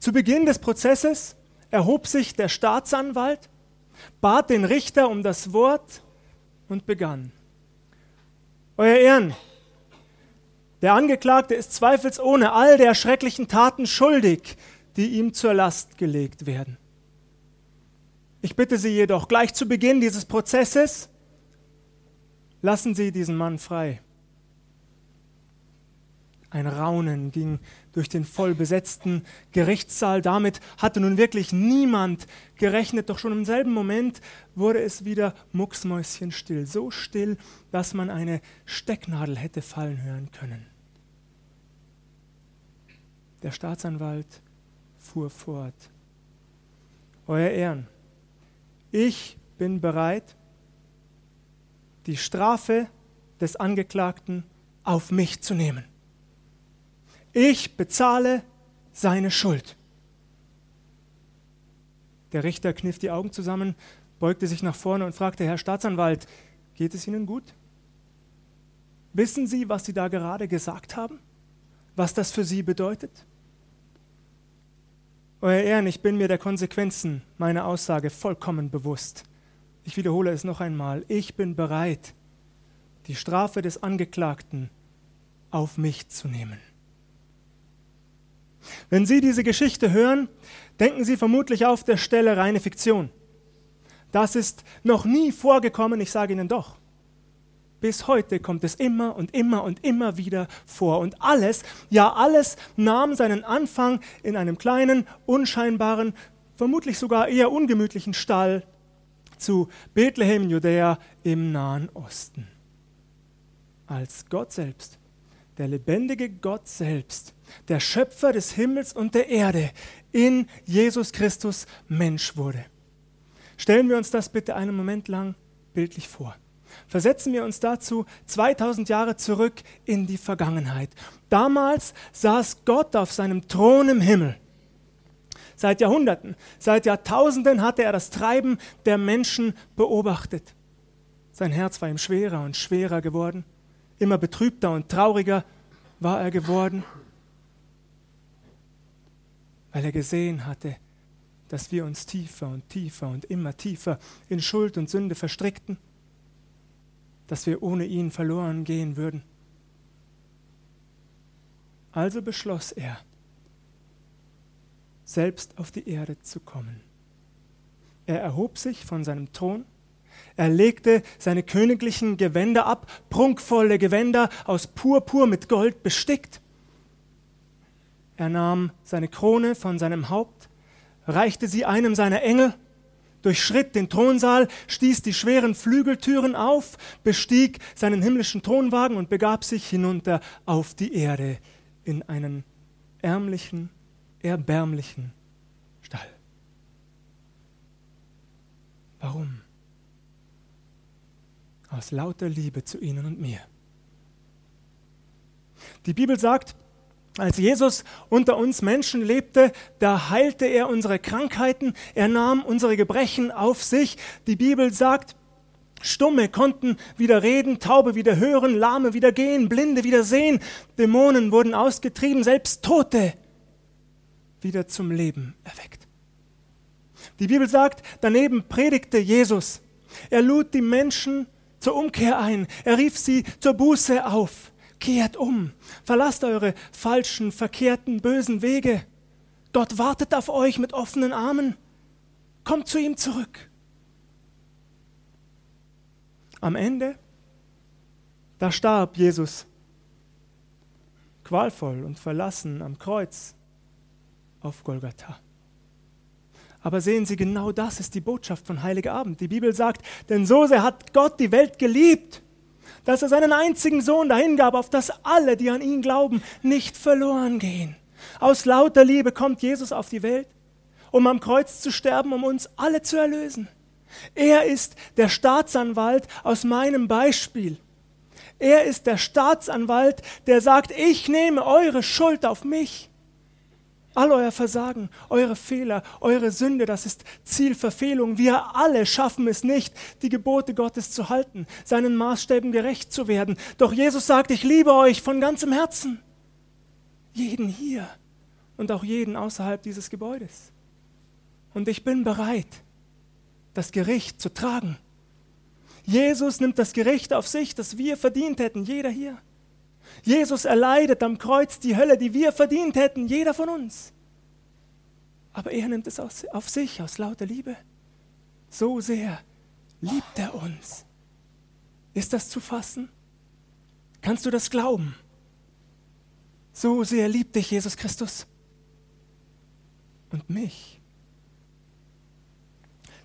Zu Beginn des Prozesses erhob sich der Staatsanwalt, bat den Richter um das Wort und begann. Euer Ehren, der Angeklagte ist zweifelsohne all der schrecklichen Taten schuldig, die ihm zur Last gelegt werden. Ich bitte Sie jedoch gleich zu Beginn dieses Prozesses, lassen Sie diesen Mann frei. Ein Raunen ging durch den vollbesetzten Gerichtssaal. Damit hatte nun wirklich niemand gerechnet, doch schon im selben Moment wurde es wieder mucksmäuschenstill. So still, dass man eine Stecknadel hätte fallen hören können. Der Staatsanwalt fuhr fort. Euer Ehren, ich bin bereit, die Strafe des Angeklagten auf mich zu nehmen. Ich bezahle seine Schuld. Der Richter kniff die Augen zusammen, beugte sich nach vorne und fragte, Herr Staatsanwalt, geht es Ihnen gut? Wissen Sie, was Sie da gerade gesagt haben? Was das für Sie bedeutet? Euer Ehren, ich bin mir der Konsequenzen meiner Aussage vollkommen bewusst. Ich wiederhole es noch einmal. Ich bin bereit, die Strafe des Angeklagten auf mich zu nehmen. Wenn Sie diese Geschichte hören, denken Sie vermutlich auf der Stelle reine Fiktion. Das ist noch nie vorgekommen, ich sage Ihnen doch. Bis heute kommt es immer und immer und immer wieder vor. Und alles, ja alles nahm seinen Anfang in einem kleinen, unscheinbaren, vermutlich sogar eher ungemütlichen Stall zu Bethlehem, Judäa im Nahen Osten. Als Gott selbst, der lebendige Gott selbst, der Schöpfer des Himmels und der Erde, in Jesus Christus Mensch wurde. Stellen wir uns das bitte einen Moment lang bildlich vor. Versetzen wir uns dazu 2000 Jahre zurück in die Vergangenheit. Damals saß Gott auf seinem Thron im Himmel. Seit Jahrhunderten, seit Jahrtausenden hatte er das Treiben der Menschen beobachtet. Sein Herz war ihm schwerer und schwerer geworden. Immer betrübter und trauriger war er geworden weil er gesehen hatte, dass wir uns tiefer und tiefer und immer tiefer in Schuld und Sünde verstrickten, dass wir ohne ihn verloren gehen würden. Also beschloss er, selbst auf die Erde zu kommen. Er erhob sich von seinem Thron, er legte seine königlichen Gewänder ab, prunkvolle Gewänder aus Purpur mit Gold bestickt, er nahm seine Krone von seinem Haupt, reichte sie einem seiner Engel, durchschritt den Thronsaal, stieß die schweren Flügeltüren auf, bestieg seinen himmlischen Thronwagen und begab sich hinunter auf die Erde in einen ärmlichen, erbärmlichen Stall. Warum? Aus lauter Liebe zu ihnen und mir. Die Bibel sagt, als Jesus unter uns Menschen lebte, da heilte er unsere Krankheiten, er nahm unsere Gebrechen auf sich. Die Bibel sagt, Stumme konnten wieder reden, Taube wieder hören, Lahme wieder gehen, Blinde wieder sehen, Dämonen wurden ausgetrieben, selbst Tote wieder zum Leben erweckt. Die Bibel sagt, daneben predigte Jesus. Er lud die Menschen zur Umkehr ein, er rief sie zur Buße auf. Kehrt um, verlasst eure falschen, verkehrten, bösen Wege. Gott wartet auf euch mit offenen Armen. Kommt zu ihm zurück. Am Ende, da starb Jesus, qualvoll und verlassen am Kreuz auf Golgatha. Aber sehen Sie, genau das ist die Botschaft von Heiligabend. Die Bibel sagt, denn so sehr hat Gott die Welt geliebt, dass er seinen einzigen Sohn dahingab, auf dass alle, die an ihn glauben, nicht verloren gehen. Aus lauter Liebe kommt Jesus auf die Welt, um am Kreuz zu sterben, um uns alle zu erlösen. Er ist der Staatsanwalt aus meinem Beispiel. Er ist der Staatsanwalt, der sagt, ich nehme eure Schuld auf mich. All euer Versagen, eure Fehler, eure Sünde, das ist Zielverfehlung. Wir alle schaffen es nicht, die Gebote Gottes zu halten, seinen Maßstäben gerecht zu werden. Doch Jesus sagt, ich liebe euch von ganzem Herzen. Jeden hier und auch jeden außerhalb dieses Gebäudes. Und ich bin bereit, das Gericht zu tragen. Jesus nimmt das Gericht auf sich, das wir verdient hätten, jeder hier. Jesus erleidet am Kreuz die Hölle, die wir verdient hätten, jeder von uns. Aber er nimmt es auf sich aus lauter Liebe. So sehr liebt er uns. Ist das zu fassen? Kannst du das glauben? So sehr liebt dich Jesus Christus und mich.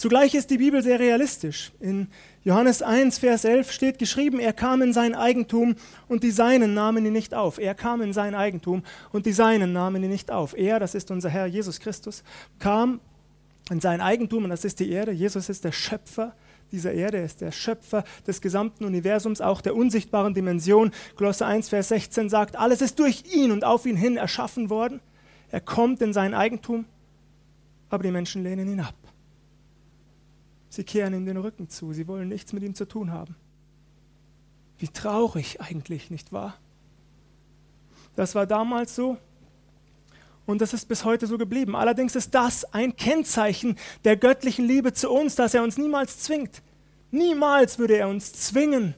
Zugleich ist die Bibel sehr realistisch. In Johannes 1, Vers 11 steht geschrieben, er kam in sein Eigentum und die Seinen nahmen ihn nicht auf. Er kam in sein Eigentum und die Seinen nahmen ihn nicht auf. Er, das ist unser Herr Jesus Christus, kam in sein Eigentum und das ist die Erde. Jesus ist der Schöpfer dieser Erde, er ist der Schöpfer des gesamten Universums, auch der unsichtbaren Dimension. Kolosse 1, Vers 16 sagt, alles ist durch ihn und auf ihn hin erschaffen worden. Er kommt in sein Eigentum, aber die Menschen lehnen ihn ab. Sie kehren ihm den Rücken zu, sie wollen nichts mit ihm zu tun haben. Wie traurig eigentlich, nicht wahr? Das war damals so und das ist bis heute so geblieben. Allerdings ist das ein Kennzeichen der göttlichen Liebe zu uns, dass er uns niemals zwingt. Niemals würde er uns zwingen,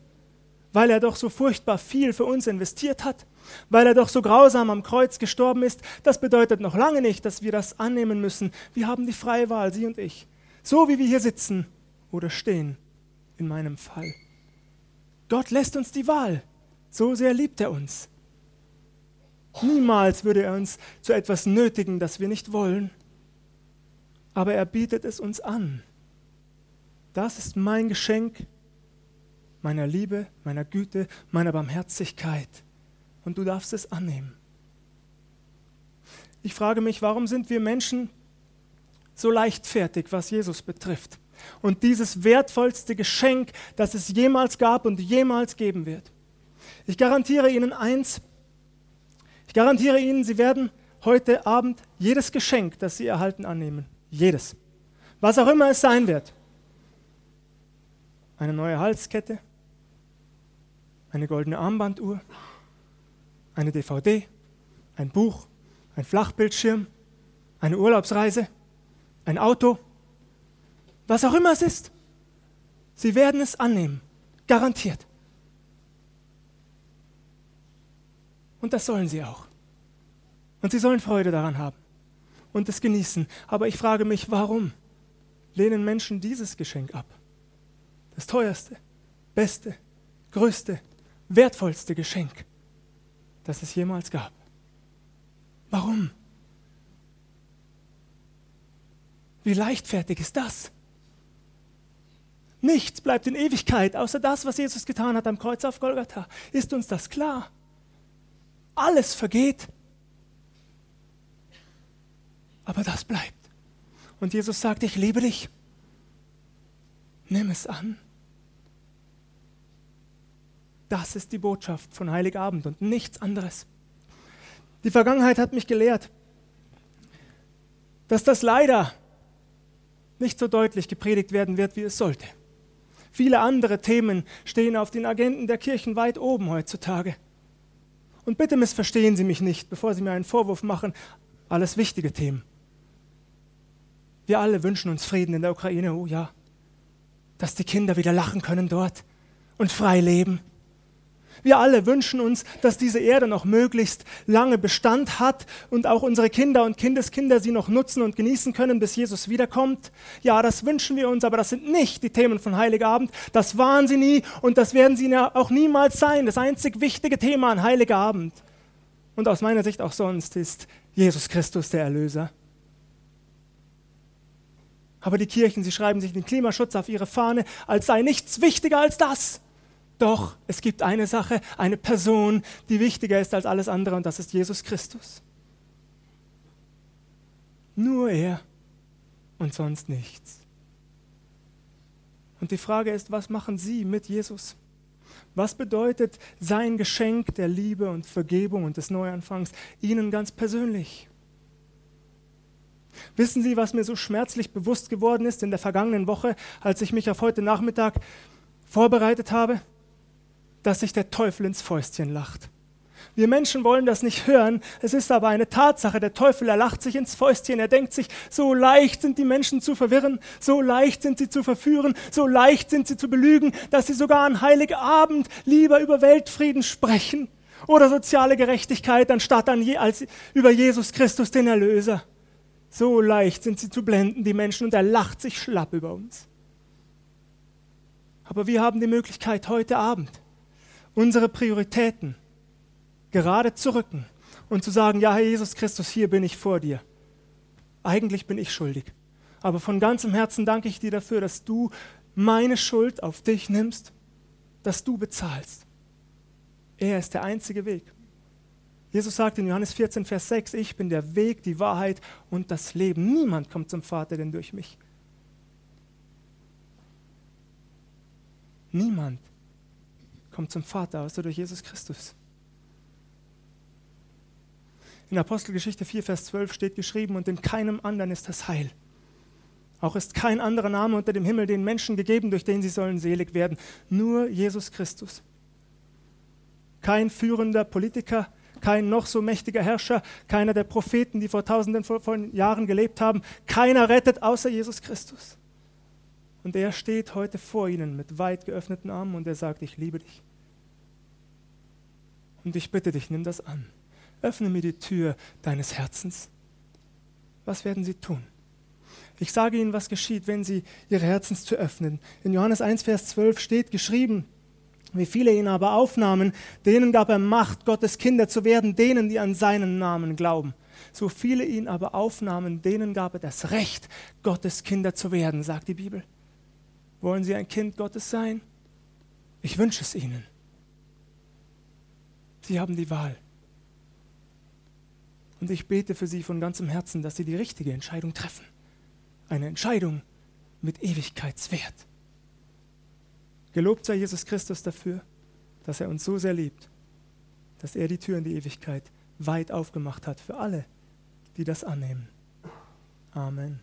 weil er doch so furchtbar viel für uns investiert hat, weil er doch so grausam am Kreuz gestorben ist. Das bedeutet noch lange nicht, dass wir das annehmen müssen. Wir haben die freie Wahl, Sie und ich. So wie wir hier sitzen oder stehen, in meinem Fall. Gott lässt uns die Wahl. So sehr liebt er uns. Niemals würde er uns zu etwas nötigen, das wir nicht wollen. Aber er bietet es uns an. Das ist mein Geschenk meiner Liebe, meiner Güte, meiner Barmherzigkeit. Und du darfst es annehmen. Ich frage mich, warum sind wir Menschen so leichtfertig, was Jesus betrifft. Und dieses wertvollste Geschenk, das es jemals gab und jemals geben wird. Ich garantiere Ihnen eins, ich garantiere Ihnen, Sie werden heute Abend jedes Geschenk, das Sie erhalten, annehmen. Jedes. Was auch immer es sein wird. Eine neue Halskette, eine goldene Armbanduhr, eine DVD, ein Buch, ein Flachbildschirm, eine Urlaubsreise ein Auto, was auch immer es ist. Sie werden es annehmen, garantiert. Und das sollen sie auch. Und sie sollen Freude daran haben und es genießen. Aber ich frage mich, warum lehnen Menschen dieses Geschenk ab? Das teuerste, beste, größte, wertvollste Geschenk, das es jemals gab. Warum? Wie leichtfertig ist das? Nichts bleibt in Ewigkeit, außer das, was Jesus getan hat am Kreuz auf Golgatha. Ist uns das klar? Alles vergeht, aber das bleibt. Und Jesus sagt, ich liebe dich. Nimm es an. Das ist die Botschaft von Heiligabend und nichts anderes. Die Vergangenheit hat mich gelehrt, dass das leider nicht so deutlich gepredigt werden wird, wie es sollte. Viele andere Themen stehen auf den Agenten der Kirchen weit oben heutzutage. Und bitte missverstehen Sie mich nicht, bevor Sie mir einen Vorwurf machen, alles wichtige Themen. Wir alle wünschen uns Frieden in der Ukraine, oh ja, dass die Kinder wieder lachen können dort und frei leben. Wir alle wünschen uns, dass diese Erde noch möglichst lange Bestand hat und auch unsere Kinder und Kindeskinder sie noch nutzen und genießen können, bis Jesus wiederkommt. Ja, das wünschen wir uns, aber das sind nicht die Themen von Heiligabend. Das waren sie nie und das werden sie auch niemals sein. Das einzig wichtige Thema an Heiligabend und aus meiner Sicht auch sonst ist Jesus Christus der Erlöser. Aber die Kirchen, sie schreiben sich den Klimaschutz auf ihre Fahne, als sei nichts wichtiger als das. Doch es gibt eine Sache, eine Person, die wichtiger ist als alles andere und das ist Jesus Christus. Nur er und sonst nichts. Und die Frage ist, was machen Sie mit Jesus? Was bedeutet sein Geschenk der Liebe und Vergebung und des Neuanfangs Ihnen ganz persönlich? Wissen Sie, was mir so schmerzlich bewusst geworden ist in der vergangenen Woche, als ich mich auf heute Nachmittag vorbereitet habe? Dass sich der Teufel ins Fäustchen lacht. Wir Menschen wollen das nicht hören. Es ist aber eine Tatsache. Der Teufel, er lacht sich ins Fäustchen. Er denkt sich, so leicht sind die Menschen zu verwirren, so leicht sind sie zu verführen, so leicht sind sie zu belügen, dass sie sogar an Heiligabend lieber über Weltfrieden sprechen oder soziale Gerechtigkeit, anstatt an je, als über Jesus Christus, den Erlöser. So leicht sind sie zu blenden, die Menschen, und er lacht sich schlapp über uns. Aber wir haben die Möglichkeit, heute Abend unsere Prioritäten gerade zu rücken und zu sagen, ja, Herr Jesus Christus, hier bin ich vor dir. Eigentlich bin ich schuldig. Aber von ganzem Herzen danke ich dir dafür, dass du meine Schuld auf dich nimmst, dass du bezahlst. Er ist der einzige Weg. Jesus sagt in Johannes 14, Vers 6, ich bin der Weg, die Wahrheit und das Leben. Niemand kommt zum Vater denn durch mich. Niemand kommt zum Vater außer durch Jesus Christus. In Apostelgeschichte 4, Vers 12 steht geschrieben, und in keinem anderen ist das Heil. Auch ist kein anderer Name unter dem Himmel den Menschen gegeben, durch den sie sollen selig werden. Nur Jesus Christus. Kein führender Politiker, kein noch so mächtiger Herrscher, keiner der Propheten, die vor tausenden von Jahren gelebt haben. Keiner rettet außer Jesus Christus. Und er steht heute vor ihnen mit weit geöffneten Armen und er sagt, ich liebe dich. Und ich bitte dich, nimm das an öffne mir die Tür deines Herzens. Was werden sie tun? Ich sage ihnen, was geschieht, wenn sie ihre Herzenstür öffnen. In Johannes 1, Vers 12 steht geschrieben, wie viele ihn aber aufnahmen, denen gab er Macht, Gottes Kinder zu werden, denen, die an seinen Namen glauben. So viele ihn aber aufnahmen, denen gab er das Recht, Gottes Kinder zu werden, sagt die Bibel. Wollen sie ein Kind Gottes sein? Ich wünsche es ihnen. Sie haben die Wahl. Und ich bete für sie von ganzem Herzen, dass sie die richtige Entscheidung treffen. Eine Entscheidung mit Ewigkeitswert. Gelobt sei Jesus Christus dafür, dass er uns so sehr liebt, dass er die Tür in die Ewigkeit weit aufgemacht hat für alle, die das annehmen. Amen.